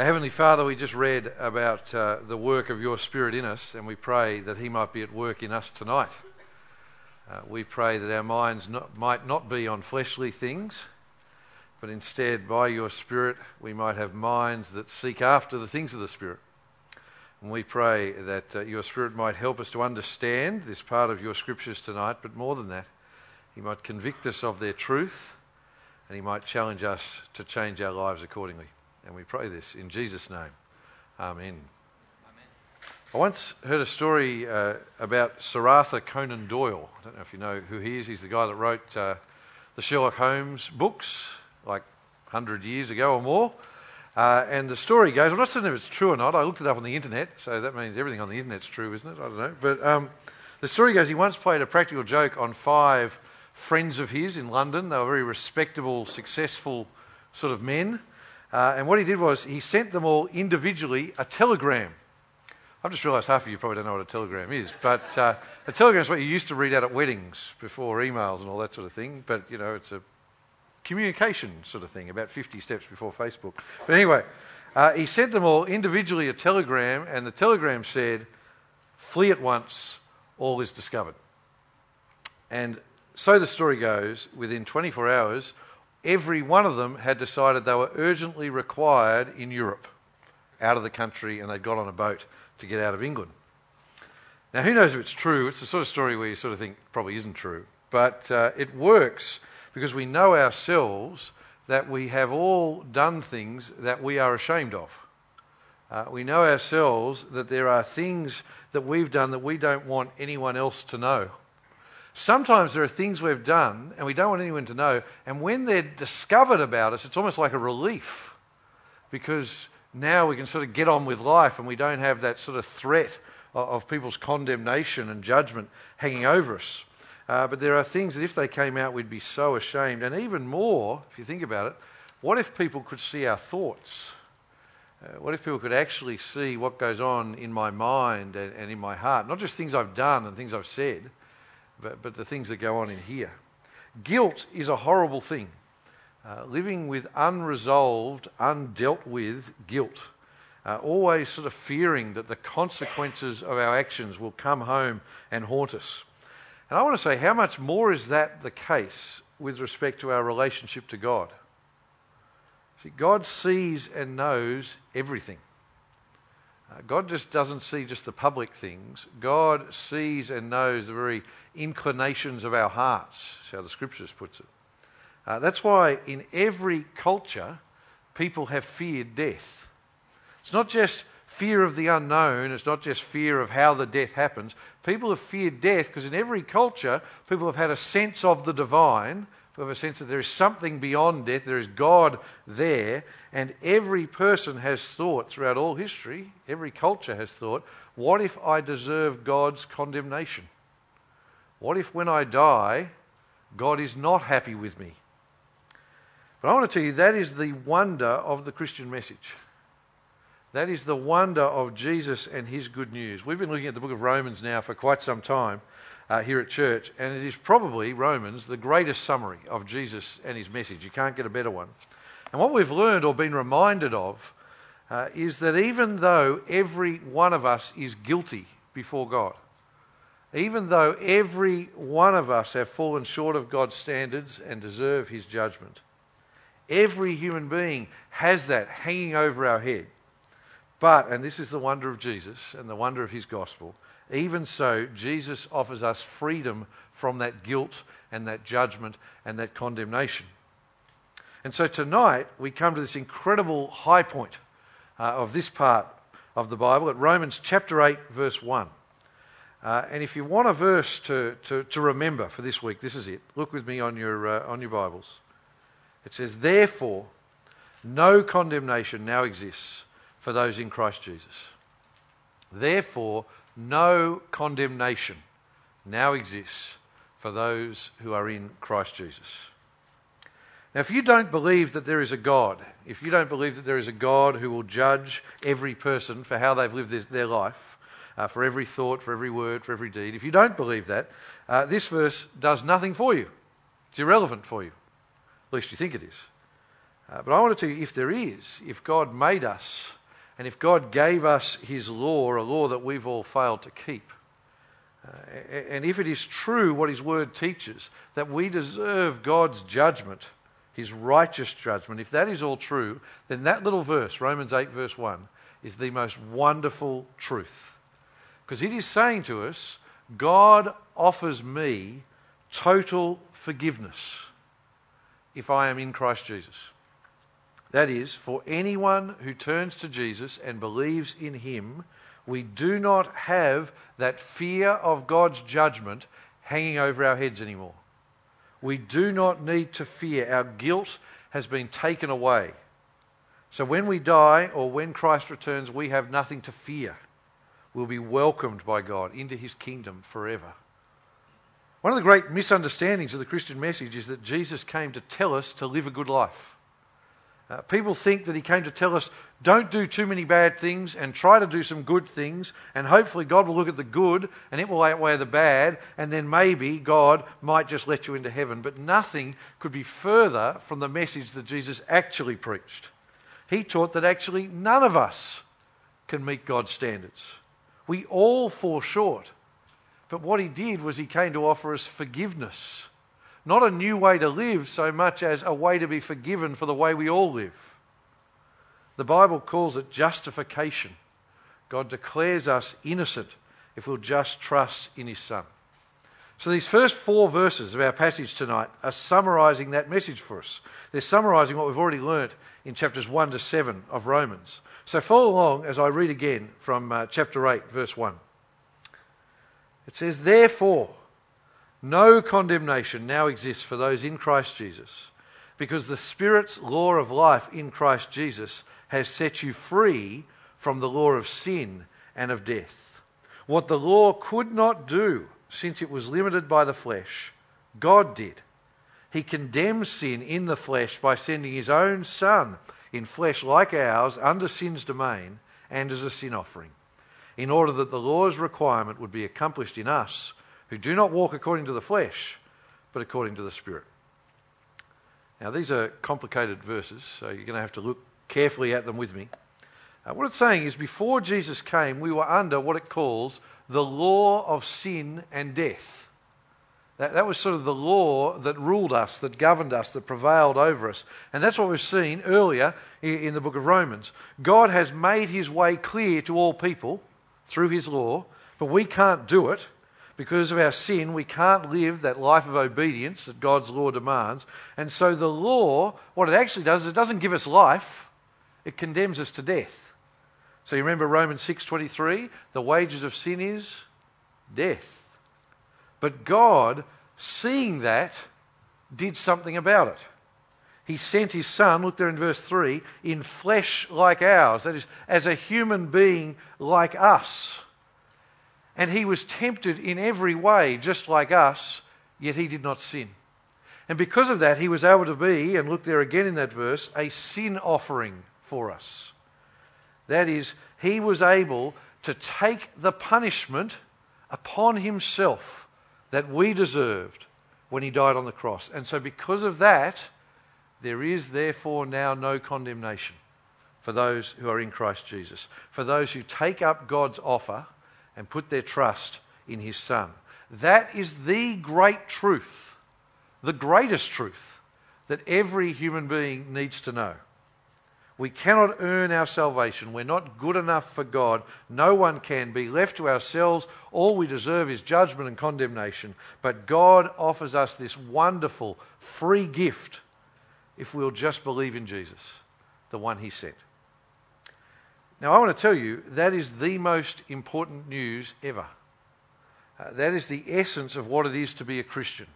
Our Heavenly Father, we just read about uh, the work of your Spirit in us, and we pray that He might be at work in us tonight. Uh, we pray that our minds not, might not be on fleshly things, but instead, by your Spirit, we might have minds that seek after the things of the Spirit. And we pray that uh, your Spirit might help us to understand this part of your scriptures tonight, but more than that, He might convict us of their truth, and He might challenge us to change our lives accordingly. And we pray this in Jesus' name. Amen. I once heard a story uh, about Sir Arthur Conan Doyle. I don't know if you know who he is. He's the guy that wrote uh, the Sherlock Holmes books like 100 years ago or more. Uh, and the story goes, I'm not certain if it's true or not. I looked it up on the internet, so that means everything on the internet's true, isn't it? I don't know. But um, the story goes, he once played a practical joke on five friends of his in London. They were very respectable, successful sort of men. Uh, and what he did was he sent them all individually a telegram. I've just realised half of you probably don't know what a telegram is, but uh, a telegram is what you used to read out at weddings before emails and all that sort of thing. But you know, it's a communication sort of thing, about 50 steps before Facebook. But anyway, uh, he sent them all individually a telegram, and the telegram said, Flee at once, all is discovered. And so the story goes, within 24 hours, every one of them had decided they were urgently required in Europe, out of the country, and they'd got on a boat to get out of England. Now, who knows if it's true? It's the sort of story where you sort of think probably isn't true. But uh, it works because we know ourselves that we have all done things that we are ashamed of. Uh, we know ourselves that there are things that we've done that we don't want anyone else to know. Sometimes there are things we've done and we don't want anyone to know, and when they're discovered about us, it's almost like a relief because now we can sort of get on with life and we don't have that sort of threat of, people's condemnation and judgment hanging over us. Uh, but there are things that if they came out, we'd be so ashamed. And even more, if you think about it, what if people could see our thoughts? Uh, what if people could actually see what goes on in my mind and, and, in my heart? Not just things I've done and things I've said, but, but the things that go on in here. Guilt is a horrible thing. Uh, living with unresolved, undealt with guilt. Uh, always sort of fearing that the consequences of our actions will come home and haunt us. And I want to say, how much more is that the case with respect to our relationship to God? See, God sees and knows everything. Uh, God just doesn't see just the public things. God sees and knows the very inclinations of our hearts. That's how the scriptures puts it. Uh, that's why in every culture, people have feared death. It's not just fear of the unknown, it's not just fear of how the death happens. People have feared death because in every culture, people have had a sense of the divine, people have a sense that there is something beyond death, there is God there, and every person has thought throughout all history, every culture has thought, what if I deserve God's condemnation? What if when I die, God is not happy with me? But I want to tell you that is the wonder of the Christian message. That is the wonder of Jesus and his good news. We've been looking at the book of Romans now for quite some time uh, here at church, and it is probably, Romans, the greatest summary of Jesus and his message. You can't get a better one. And what we've learned or been reminded of uh, is that even though every one of us is guilty before God, even though every one of us have fallen short of God's standards and deserve his judgment, every human being has that hanging over our head. But, and this is the wonder of Jesus and the wonder of his gospel, even so, Jesus offers us freedom from that guilt and that judgment and that condemnation. And so tonight, we come to this incredible high point uh, of this part of the Bible at Romans chapter 8, verse 1. Uh, and if you want a verse to, to, to, remember for this week, this is it. Look with me on your, uh, on your Bibles. It says, Therefore, no condemnation now exists for those in Christ Jesus. Therefore, no condemnation now exists for those who are in Christ Jesus. Now, if you don't believe that there is a God, if you don't believe that there is a God who will judge every person for how they've lived their life, uh, for every thought, for every word, for every deed, if you don't believe that, uh, this verse does nothing for you. It's irrelevant for you. At least you think it is. Uh, but I want to tell you if there is, if God made us, and if God gave us his law, a law that we've all failed to keep, uh, and if it is true what his word teaches, that we deserve God's judgment, his righteous judgment, if that is all true, then that little verse, Romans 8, verse 1, is the most wonderful truth. Because it is saying to us, God offers me total forgiveness if I am in Christ Jesus. That is, for anyone who turns to Jesus and believes in him, we do not have that fear of God's judgment hanging over our heads anymore. We do not need to fear. Our guilt has been taken away. So when we die or when Christ returns, we have nothing to fear. We'll be welcomed by God into his kingdom forever. One of the great misunderstandings of the Christian message is that Jesus came to tell us to live a good life. Uh, people think that he came to tell us don't do too many bad things and try to do some good things, and hopefully God will look at the good and it will outweigh the bad, and then maybe God might just let you into heaven. But nothing could be further from the message that Jesus actually preached. He taught that actually none of us can meet God's standards. We all fall short. But what he did was he came to offer us forgiveness not a new way to live so much as a way to be forgiven for the way we all live. The Bible calls it justification. God declares us innocent if we'll just trust in His Son. So, these first four verses of our passage tonight are summarizing that message for us. They're summarizing what we've already learnt in chapters 1 to 7 of Romans. So, follow along as I read again from uh, chapter 8, verse 1. It says, Therefore, no condemnation now exists for those in Christ Jesus, because the Spirit's law of life in Christ Jesus has set you free from the law of sin and of death. What the law could not do, since it was limited by the flesh, God did. He condemned sin in the flesh by sending his own Son in flesh like ours under sin's domain and as a sin offering, in order that the law's requirement would be accomplished in us who do not walk according to the flesh, but according to the Spirit. Now, these are complicated verses, so you're going to have to look carefully at them with me. Uh, what it's saying is, before Jesus came, we were under what it calls the law of sin and death. That, that was sort of the law that ruled us, that governed us, that prevailed over us. And that's what we've seen earlier in, in the book of Romans. God has made his way clear to all people through his law, but we can't do it because of our sin, we can't live that life of obedience that God's law demands. And so the law, what it actually does is it doesn't give us life, it condemns us to death. So you remember Romans 6:23, the wages of sin is death. But God, seeing that, did something about it. He sent his son, look there in verse 3, in flesh like ours, that is, as a human being like us. And he was tempted in every way, just like us, yet he did not sin. And because of that, he was able to be, and look there again in that verse, a sin offering for us. That is, he was able to take the punishment upon himself that we deserved when he died on the cross. And so, because of that, there is therefore now no condemnation for those who are in Christ Jesus. For those who take up God's offer and put their trust in his Son. That is the great truth, the greatest truth that every human being needs to know. We cannot earn our salvation. We're not good enough for God. No one can be. Left to ourselves, all we deserve is judgment and condemnation. But God offers us this wonderful, free gift if we'll just believe in Jesus, the one He sent. Now, I want to tell you that is the most important news ever. Uh, that is the essence of what it is to be a Christian,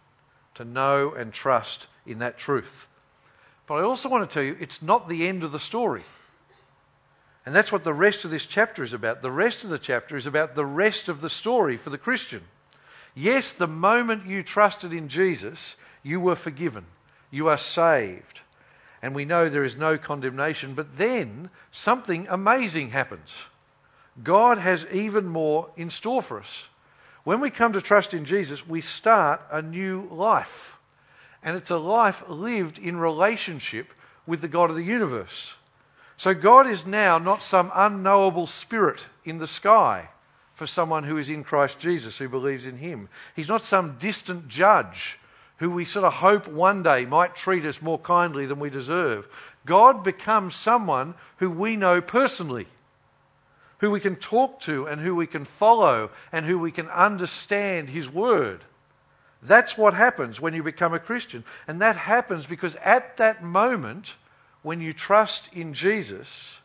to know and trust in that truth. But I also want to tell you it's not the end of the story. And that's what the rest of this chapter is about. The rest of the chapter is about the rest of the story for the Christian. Yes, the moment you trusted in Jesus, you were forgiven, you are saved and we know there is no condemnation. But then something amazing happens. God has even more in store for us. When we come to trust in Jesus, we start a new life. And it's a life lived in relationship with the God of the universe. So God is now not some unknowable spirit in the sky for someone who is in Christ Jesus, who believes in him. He's not some distant judge who we sort of hope one day might treat us more kindly than we deserve. God becomes someone who we know personally, who we can talk to and who we can follow and who we can understand his word. That's what happens when you become a Christian. And that happens because at that moment, when you trust in Jesus,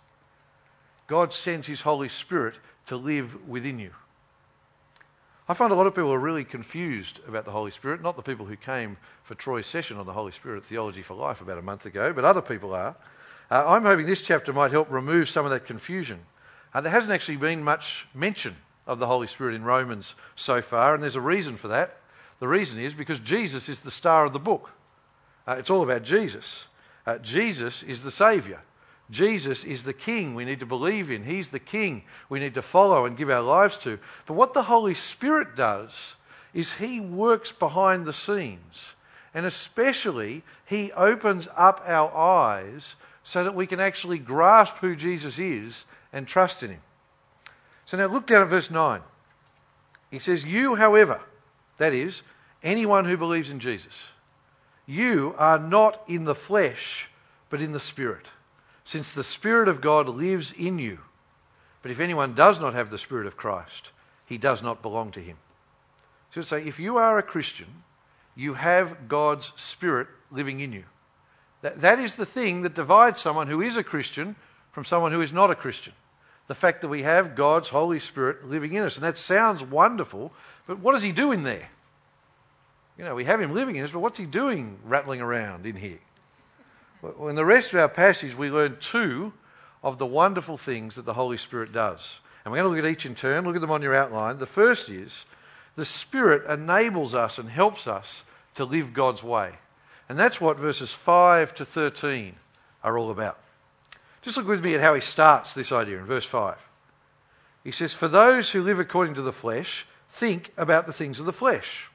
God sends His Holy Spirit to live within you. I find a lot of people are really confused about the Holy Spirit, not the people who came for Troy's session on the Holy Spirit Theology for Life about a month ago, but other people are. Uh, I'm hoping this chapter might help remove some of that confusion. Uh, there hasn't actually been much mention of the Holy Spirit in Romans so far, and there's a reason for that. The reason is because Jesus is the star of the book. Uh, it's all about Jesus. Uh, Jesus is the Saviour. Jesus is the King we need to believe in. He's the King we need to follow and give our lives to. But what the Holy Spirit does is He works behind the scenes. And especially, He opens up our eyes so that we can actually grasp who Jesus is and trust in Him. So now look down at verse 9. He says, You, however, that is, anyone who believes in Jesus. You are not in the flesh, but in the Spirit, since the Spirit of God lives in you. But if anyone does not have the Spirit of Christ, he does not belong to him. So it's say, if you are a Christian, you have God's Spirit living in you. That, that is the thing that divides someone who is a Christian from someone who is not a Christian. The fact that we have God's Holy Spirit living in us. And that sounds wonderful, but what does he do in there? You know, we have him living in us, but what's he doing rattling around in here? In the rest of our passage, we learn two of the wonderful things that the Holy Spirit does. And we're going to look at each in turn. Look at them on your outline. The first is the Spirit enables us and helps us to live God's way. And that's what verses 5 to 13 are all about. Just look with me at how he starts this idea in verse 5. He says, For those who live according to the flesh think about the things of the flesh,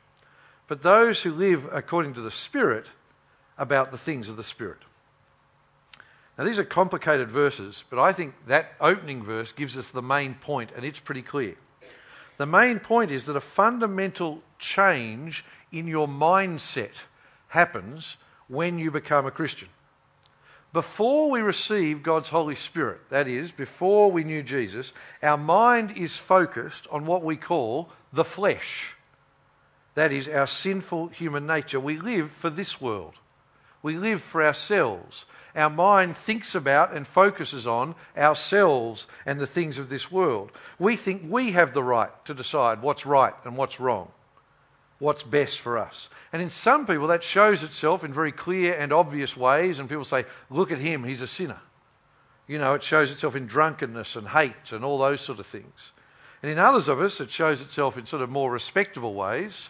but those who live according to the Spirit about the things of the Spirit. Now, these are complicated verses, but I think that opening verse gives us the main point, and it's pretty clear. The main point is that a fundamental change in your mindset happens when you become a Christian. Before we receive God's Holy Spirit, that is, before we knew Jesus, our mind is focused on what we call the flesh. That is, our sinful human nature. We live for this world, we live for ourselves. Our mind thinks about and focuses on ourselves and the things of this world. We think we have the right to decide what's right and what's wrong what's best for us. And in some people, that shows itself in very clear and obvious ways, and people say, Look at him, he's a sinner. You know, it shows itself in drunkenness and hate and all those sort of things. And in others of us, it shows itself in sort of more respectable ways,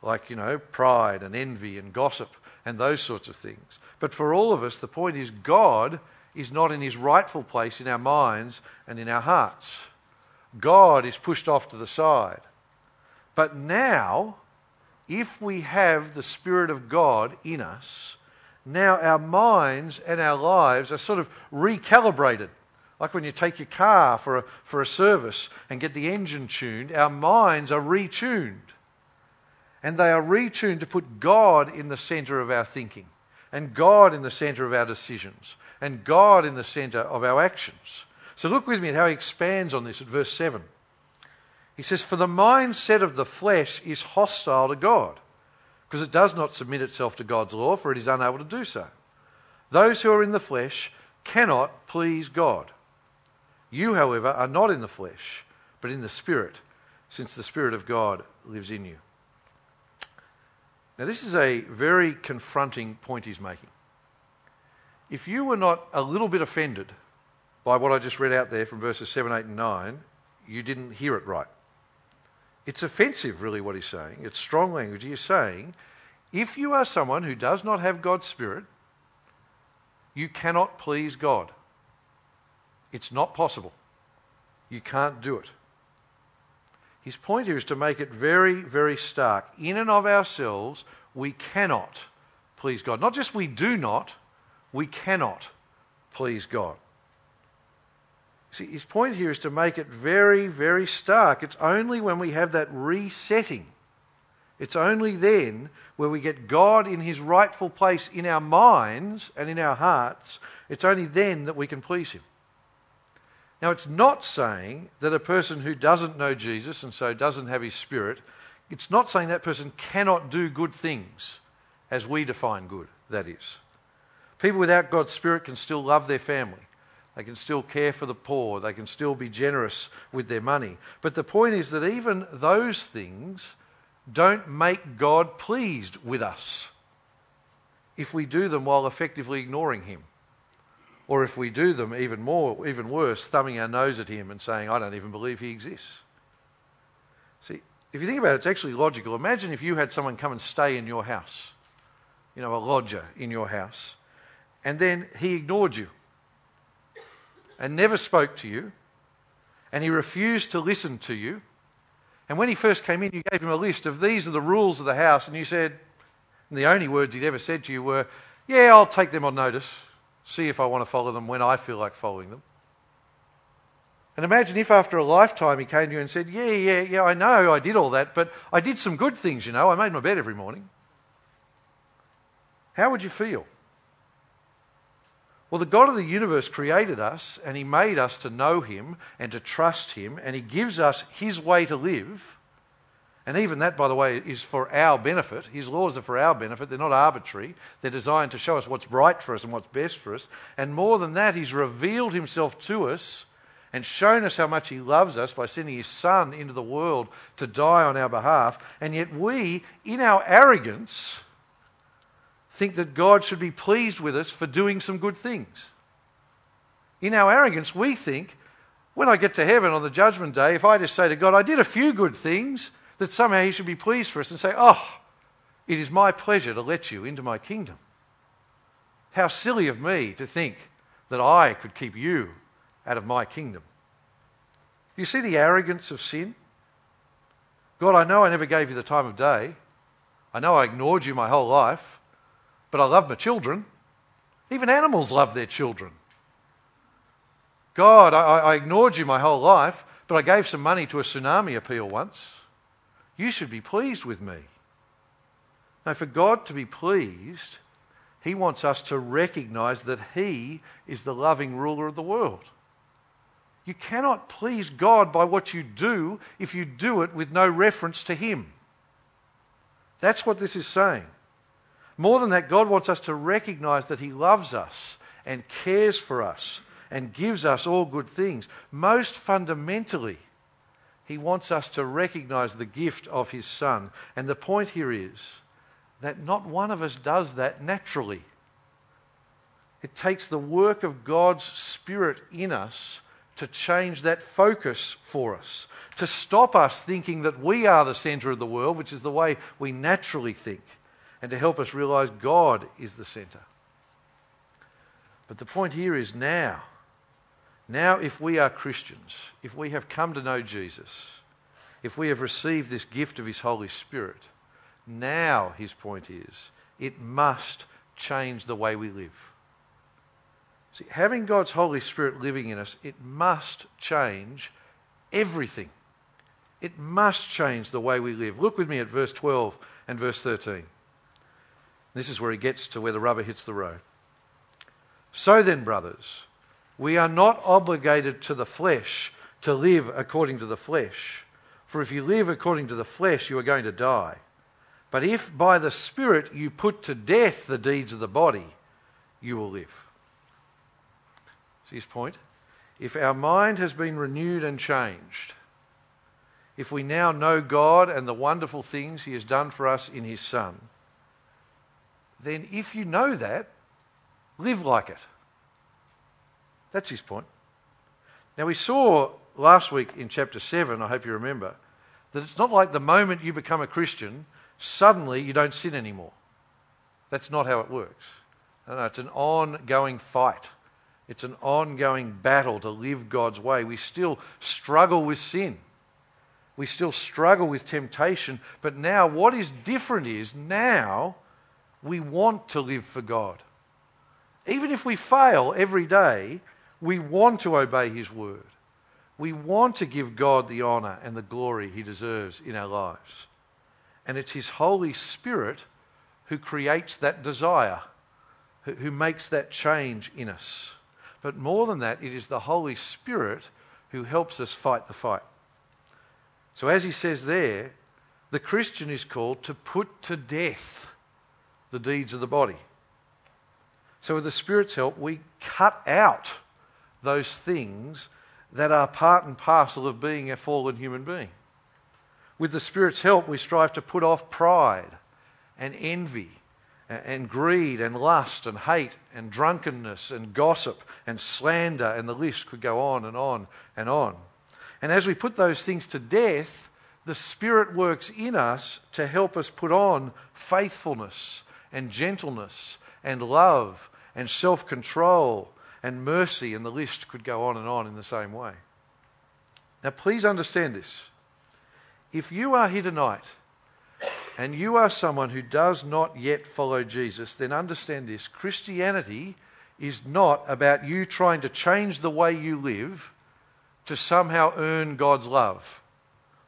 like, you know, pride and envy and gossip and those sorts of things. But for all of us, the point is God is not in his rightful place in our minds and in our hearts. God is pushed off to the side. But now, if we have the Spirit of God in us, now our minds and our lives are sort of recalibrated. Like when you take your car for a, for a service and get the engine tuned, our minds are retuned. And they are retuned to put God in the center of our thinking, and God in the center of our decisions, and God in the center of our actions. So look with me at how he expands on this at verse 7. He says, For the mindset of the flesh is hostile to God, because it does not submit itself to God's law, for it is unable to do so. Those who are in the flesh cannot please God. You, however, are not in the flesh, but in the Spirit, since the Spirit of God lives in you. Now, this is a very confronting point he's making. If you were not a little bit offended by what I just read out there from verses 7, 8, and 9, you didn't hear it right. It's offensive, really, what he's saying. It's strong language. He's saying, if you are someone who does not have God's Spirit, you cannot please God. It's not possible. You can't do it. His point here is to make it very, very stark. In and of ourselves, we cannot please God. Not just we do not, we cannot please God. See, his point here is to make it very, very stark. It's only when we have that resetting, it's only then where we get God in his rightful place in our minds and in our hearts, it's only then that we can please him. Now, it's not saying that a person who doesn't know Jesus and so doesn't have his spirit, it's not saying that person cannot do good things as we define good, that is. People without God's spirit can still love their family. They can still care for the poor. They can still be generous with their money. But the point is that even those things don't make God pleased with us if we do them while effectively ignoring Him. Or if we do them even more, even worse, thumbing our nose at him and saying, I don't even believe he exists. See, if you think about it, it's actually logical. Imagine if you had someone come and stay in your house, you know, a lodger in your house, and then he ignored you and never spoke to you, and he refused to listen to you. And when he first came in, you gave him a list of these are the rules of the house, and you said, and the only words he'd ever said to you were, Yeah, I'll take them on notice see if I want to follow them when I feel like following them. And imagine if after a lifetime he came to you and said, Yeah, yeah, yeah, I know I did all that, but I did some good things, you know. I made my bed every morning. How would you feel? Well, the God of the universe created us and he made us to know him and to trust him, and he gives us his way to live. And even that, by the way, is for our benefit. His laws are for our benefit. They're not arbitrary. They're designed to show us what's right for us and what's best for us. And more than that, He's revealed Himself to us and shown us how much He loves us by sending His Son into the world to die on our behalf. And yet, we, in our arrogance, think that God should be pleased with us for doing some good things. In our arrogance, we think when I get to heaven on the judgment day, if I just say to God, I did a few good things, that somehow he should be pleased for us and say, Oh, it is my pleasure to let you into my kingdom. How silly of me to think that I could keep you out of my kingdom. You see the arrogance of sin? God, I know I never gave you the time of day. I know I ignored you my whole life, but I love my children. Even animals love their children. God, I, I ignored you my whole life, but I gave some money to a tsunami appeal once. You should be pleased with me. Now, for God to be pleased, He wants us to recognize that He is the loving ruler of the world. You cannot please God by what you do if you do it with no reference to Him. That's what this is saying. More than that, God wants us to recognize that He loves us and cares for us and gives us all good things. Most fundamentally, he wants us to recognize the gift of His Son. And the point here is that not one of us does that naturally. It takes the work of God's Spirit in us to change that focus for us, to stop us thinking that we are the center of the world, which is the way we naturally think, and to help us realize God is the center. But the point here is now now, if we are Christians, if we have come to know Jesus, if we have received this gift of His Holy Spirit, now, his point is, it must change the way we live. See, having God's Holy Spirit living in us, it must change everything. It must change the way we live. Look with me at verse 12 and verse 13. This is where he gets to where the rubber hits the road. So then, brothers, we are not obligated to the flesh to live according to the flesh. For if you live according to the flesh, you are going to die. But if by the Spirit you put to death the deeds of the body, you will live. See his point? If our mind has been renewed and changed, if we now know God and the wonderful things He has done for us in His Son, then if you know that, live like it. That's his point. Now, we saw last week in chapter 7, I hope you remember, that it's not like the moment you become a Christian, suddenly you don't sin anymore. That's not how it works. No, no, it's an ongoing fight. It's an ongoing battle to live God's way. We still struggle with sin. We still struggle with temptation. But now, what is different is now we want to live for God. Even if we fail every day, we want to obey His word. We want to give God the honour and the glory He deserves in our lives. And it's His Holy Spirit who creates that desire, who makes that change in us. But more than that, it is the Holy Spirit who helps us fight the fight. So, as he says there, the Christian is called to put to death the deeds of the body. So, with the Spirit's help, we cut out those things that are part and parcel of being a fallen human being. With the Spirit's help, we strive to put off pride and envy and greed and lust and hate and drunkenness and gossip and slander, and the list could go on and on and on. And as we put those things to death, the Spirit works in us to help us put on faithfulness and gentleness and love and self control and mercy, and the list could go on and on in the same way. Now, please understand this. If you are here tonight and you are someone who does not yet follow Jesus, then understand this Christianity is not about you trying to change the way you live to somehow earn God's love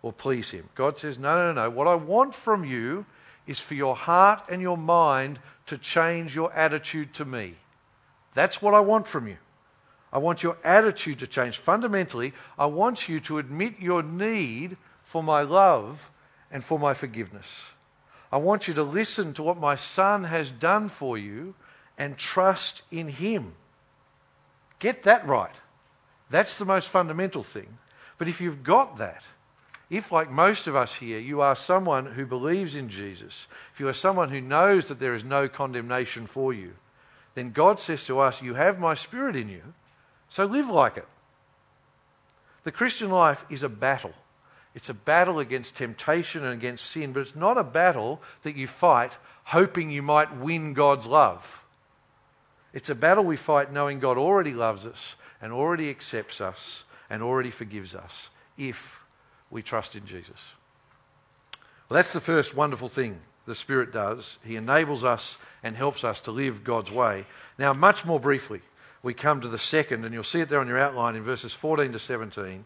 or please Him. God says, No, no, no. What I want from you is for your heart and your mind to change your attitude to me. That's what I want from you. I want your attitude to change. Fundamentally, I want you to admit your need for my love and for my forgiveness. I want you to listen to what my son has done for you and trust in him. Get that right. That's the most fundamental thing. But if you've got that, if, like most of us here, you are someone who believes in Jesus, if you are someone who knows that there is no condemnation for you, then God says to us, You have my spirit in you, so live like it. The Christian life is a battle. It's a battle against temptation and against sin, but it's not a battle that you fight hoping you might win God's love. It's a battle we fight knowing God already loves us and already accepts us and already forgives us if we trust in Jesus. Well, that's the first wonderful thing the Spirit does. He enables us and helps us to live God's way. Now, much more briefly, we come to the second, and you'll see it there on your outline in verses 14 to 17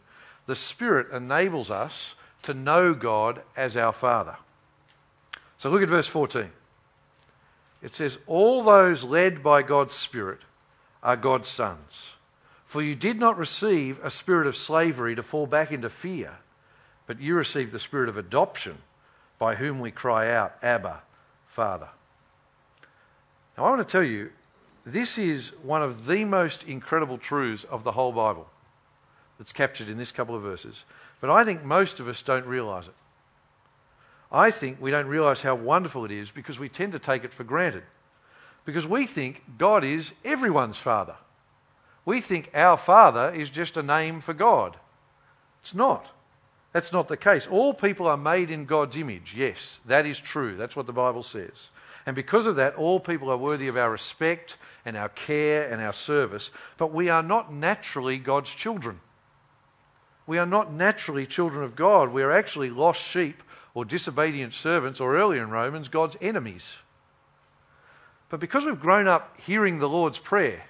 the Spirit enables us to know God as our Father. So look at verse 14. It says, All those led by God's Spirit are God's sons. For you did not receive a spirit of slavery to fall back into fear, but you received the spirit of adoption by whom we cry out, Abba, Father. Now, I want to tell you, this is one of the most incredible truths of the whole Bible that's captured in this couple of verses. But I think most of us don't realize it. I think we don't realize how wonderful it is because we tend to take it for granted. Because we think God is everyone's Father. We think our Father is just a name for God. It's not. That's not the case. All people are made in God's image. Yes, that is true. That's what the Bible says. And because of that, all people are worthy of our respect and our care and our service. But we are not naturally God's children. We are not naturally children of God. We are actually lost sheep or disobedient servants, or earlier in Romans, God's enemies. But because we've grown up hearing the Lord's Prayer,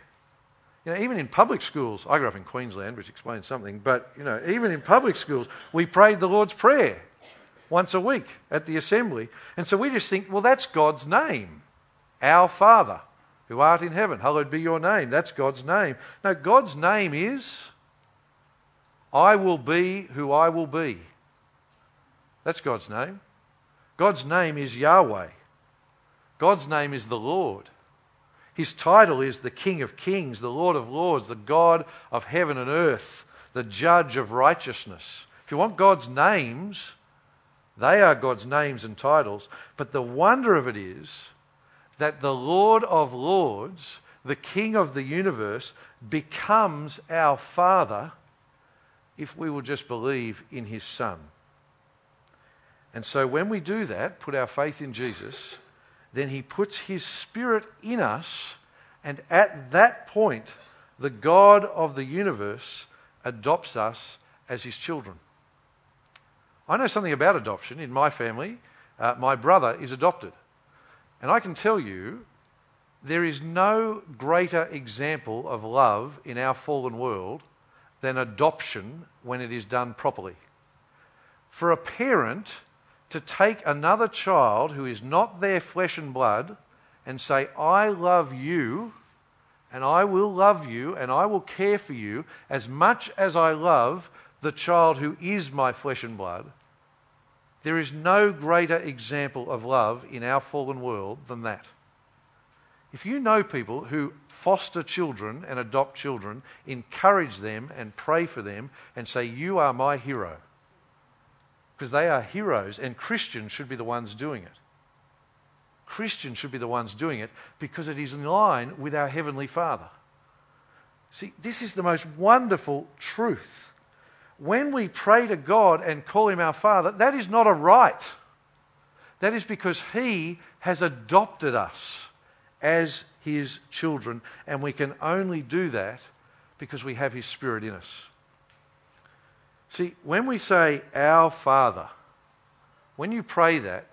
you know, even in public schools, I grew up in Queensland, which explains something, but you know, even in public schools, we prayed the Lord's Prayer once a week at the assembly. And so we just think, well, that's God's name. Our Father, who art in heaven, hallowed be your name. That's God's name. No, God's name is I will be who I will be. That's God's name. God's name is Yahweh. God's name is the Lord. His title is the King of Kings, the Lord of Lords, the God of heaven and earth, the Judge of righteousness. If you want God's names, they are God's names and titles. But the wonder of it is that the Lord of Lords, the King of the universe, becomes our Father if we will just believe in his Son. And so when we do that, put our faith in Jesus, then he puts his Spirit in us, and at that point, the God of the universe adopts us as his children. I know something about adoption. In my family, uh, my brother is adopted. And I can tell you there is no greater example of love in our fallen world than adoption when it is done properly. For a parent to take another child who is not their flesh and blood and say, I love you and I will love you and I will care for you as much as I love the child who is my flesh and blood, there is no greater example of love in our fallen world than that. If you know people who foster children and adopt children, encourage them and pray for them and say, You are my hero. Because they are heroes, and Christians should be the ones doing it. Christians should be the ones doing it because it is in line with our Heavenly Father. See, this is the most wonderful truth. When we pray to God and call Him our Father, that is not a right. That is because He has adopted us as his children, and we can only do that because we have his spirit in us. See, when we say our Father, when you pray that,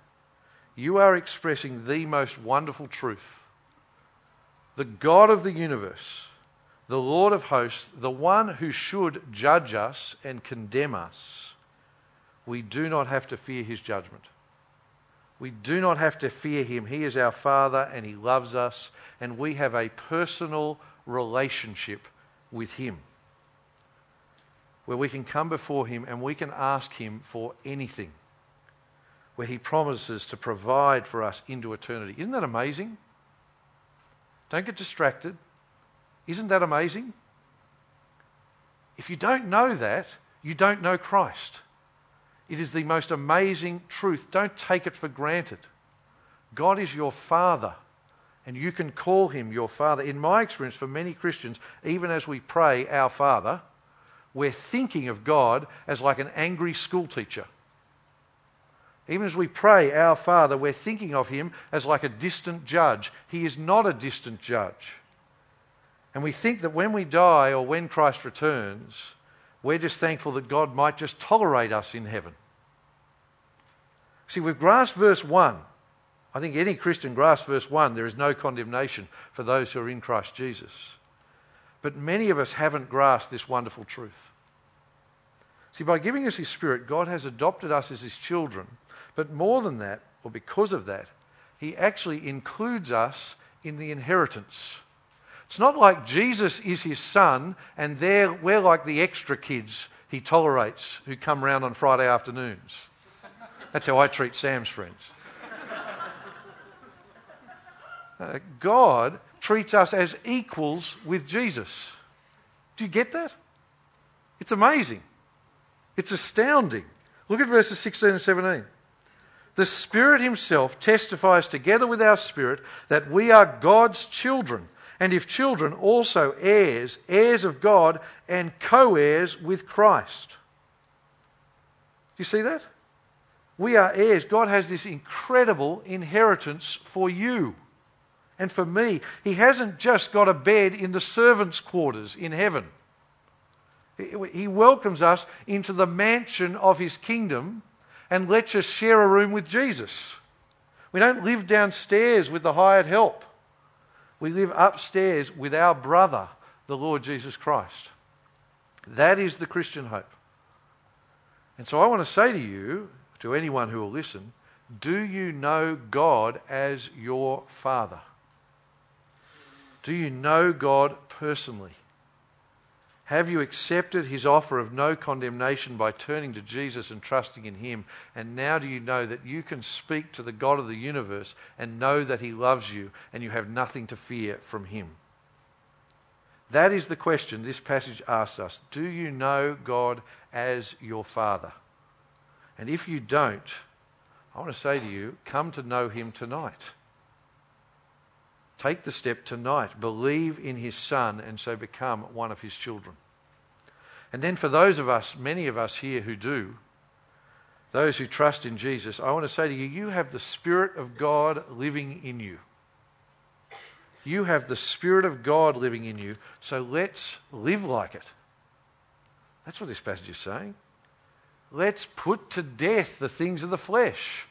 you are expressing the most wonderful truth. The God of the universe, the Lord of hosts, the one who should judge us and condemn us, we do not have to fear his judgment. We do not have to fear him. He is our Father and he loves us, and we have a personal relationship with him where we can come before him and we can ask him for anything, where he promises to provide for us into eternity. Isn't that amazing? Don't get distracted. Isn't that amazing? If you don't know that, you don't know Christ. It is the most amazing truth. Don't take it for granted. God is your Father, and you can call Him your Father. In my experience, for many Christians, even as we pray, Our Father, we're thinking of God as like an angry schoolteacher. Even as we pray, Our Father, we're thinking of Him as like a distant judge. He is not a distant judge. And we think that when we die or when Christ returns, we're just thankful that God might just tolerate us in heaven. See, we've grasped verse 1. I think any Christian grasps verse 1 there is no condemnation for those who are in Christ Jesus. But many of us haven't grasped this wonderful truth. See, by giving us His Spirit, God has adopted us as His children. But more than that, or because of that, He actually includes us in the inheritance. It's not like Jesus is his son and we're like the extra kids he tolerates who come round on Friday afternoons. That's how I treat Sam's friends. Uh, God treats us as equals with Jesus. Do you get that? It's amazing. It's astounding. Look at verses 16 and 17. The Spirit Himself testifies together with our spirit that we are God's children and if children, also heirs, heirs of God, and co heirs with Christ. Do you see that? We are heirs. God has this incredible inheritance for you and for me. He hasn't just got a bed in the servants' quarters in heaven. He welcomes us into the mansion of his kingdom and lets us share a room with Jesus. We don't live downstairs with the hired help. We live upstairs with our brother, the Lord Jesus Christ. That is the Christian hope. And so I want to say to you, to anyone who will listen, do you know God as your Father? Do you know God personally? Have you accepted his offer of no condemnation by turning to Jesus and trusting in him? And now do you know that you can speak to the God of the universe and know that he loves you and you have nothing to fear from him? That is the question this passage asks us. Do you know God as your Father? And if you don't, I want to say to you, come to know him tonight. Take the step tonight. Believe in his Son and so become one of his children. And then for those of us, many of us here who do, those who trust in Jesus, I want to say to you, you have the Spirit of God living in you. You have the Spirit of God living in you, so let's live like it. That's what this passage is saying. Let's put to death the things of the flesh.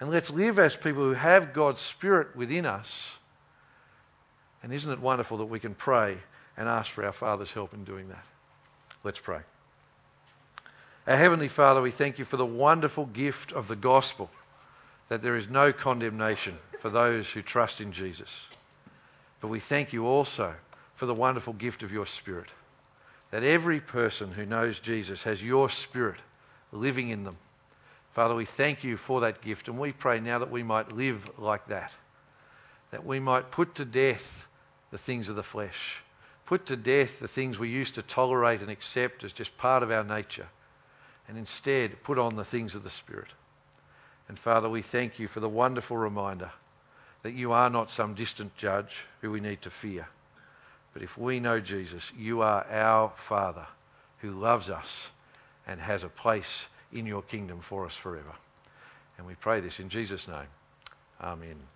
And let's live as people who have God's Spirit within us And isn't it wonderful that we can pray and ask for our Father's help in doing that? Let's pray. Our Heavenly Father, we thank you for the wonderful gift of the gospel that there is no condemnation for those who trust in Jesus. But we thank you also for the wonderful gift of your Spirit, that every person who knows Jesus has your Spirit living in them. Father, we thank you for that gift, and we pray now that we might live like that, that we might put to death the things of the flesh, put to death the things we used to tolerate and accept as just part of our nature, and instead put on the things of the Spirit. And Father, we thank you for the wonderful reminder that you are not some distant judge who we need to fear. But if we know Jesus, you are our Father who loves us and has a place in your kingdom for us forever. And we pray this in Jesus' name. Amen.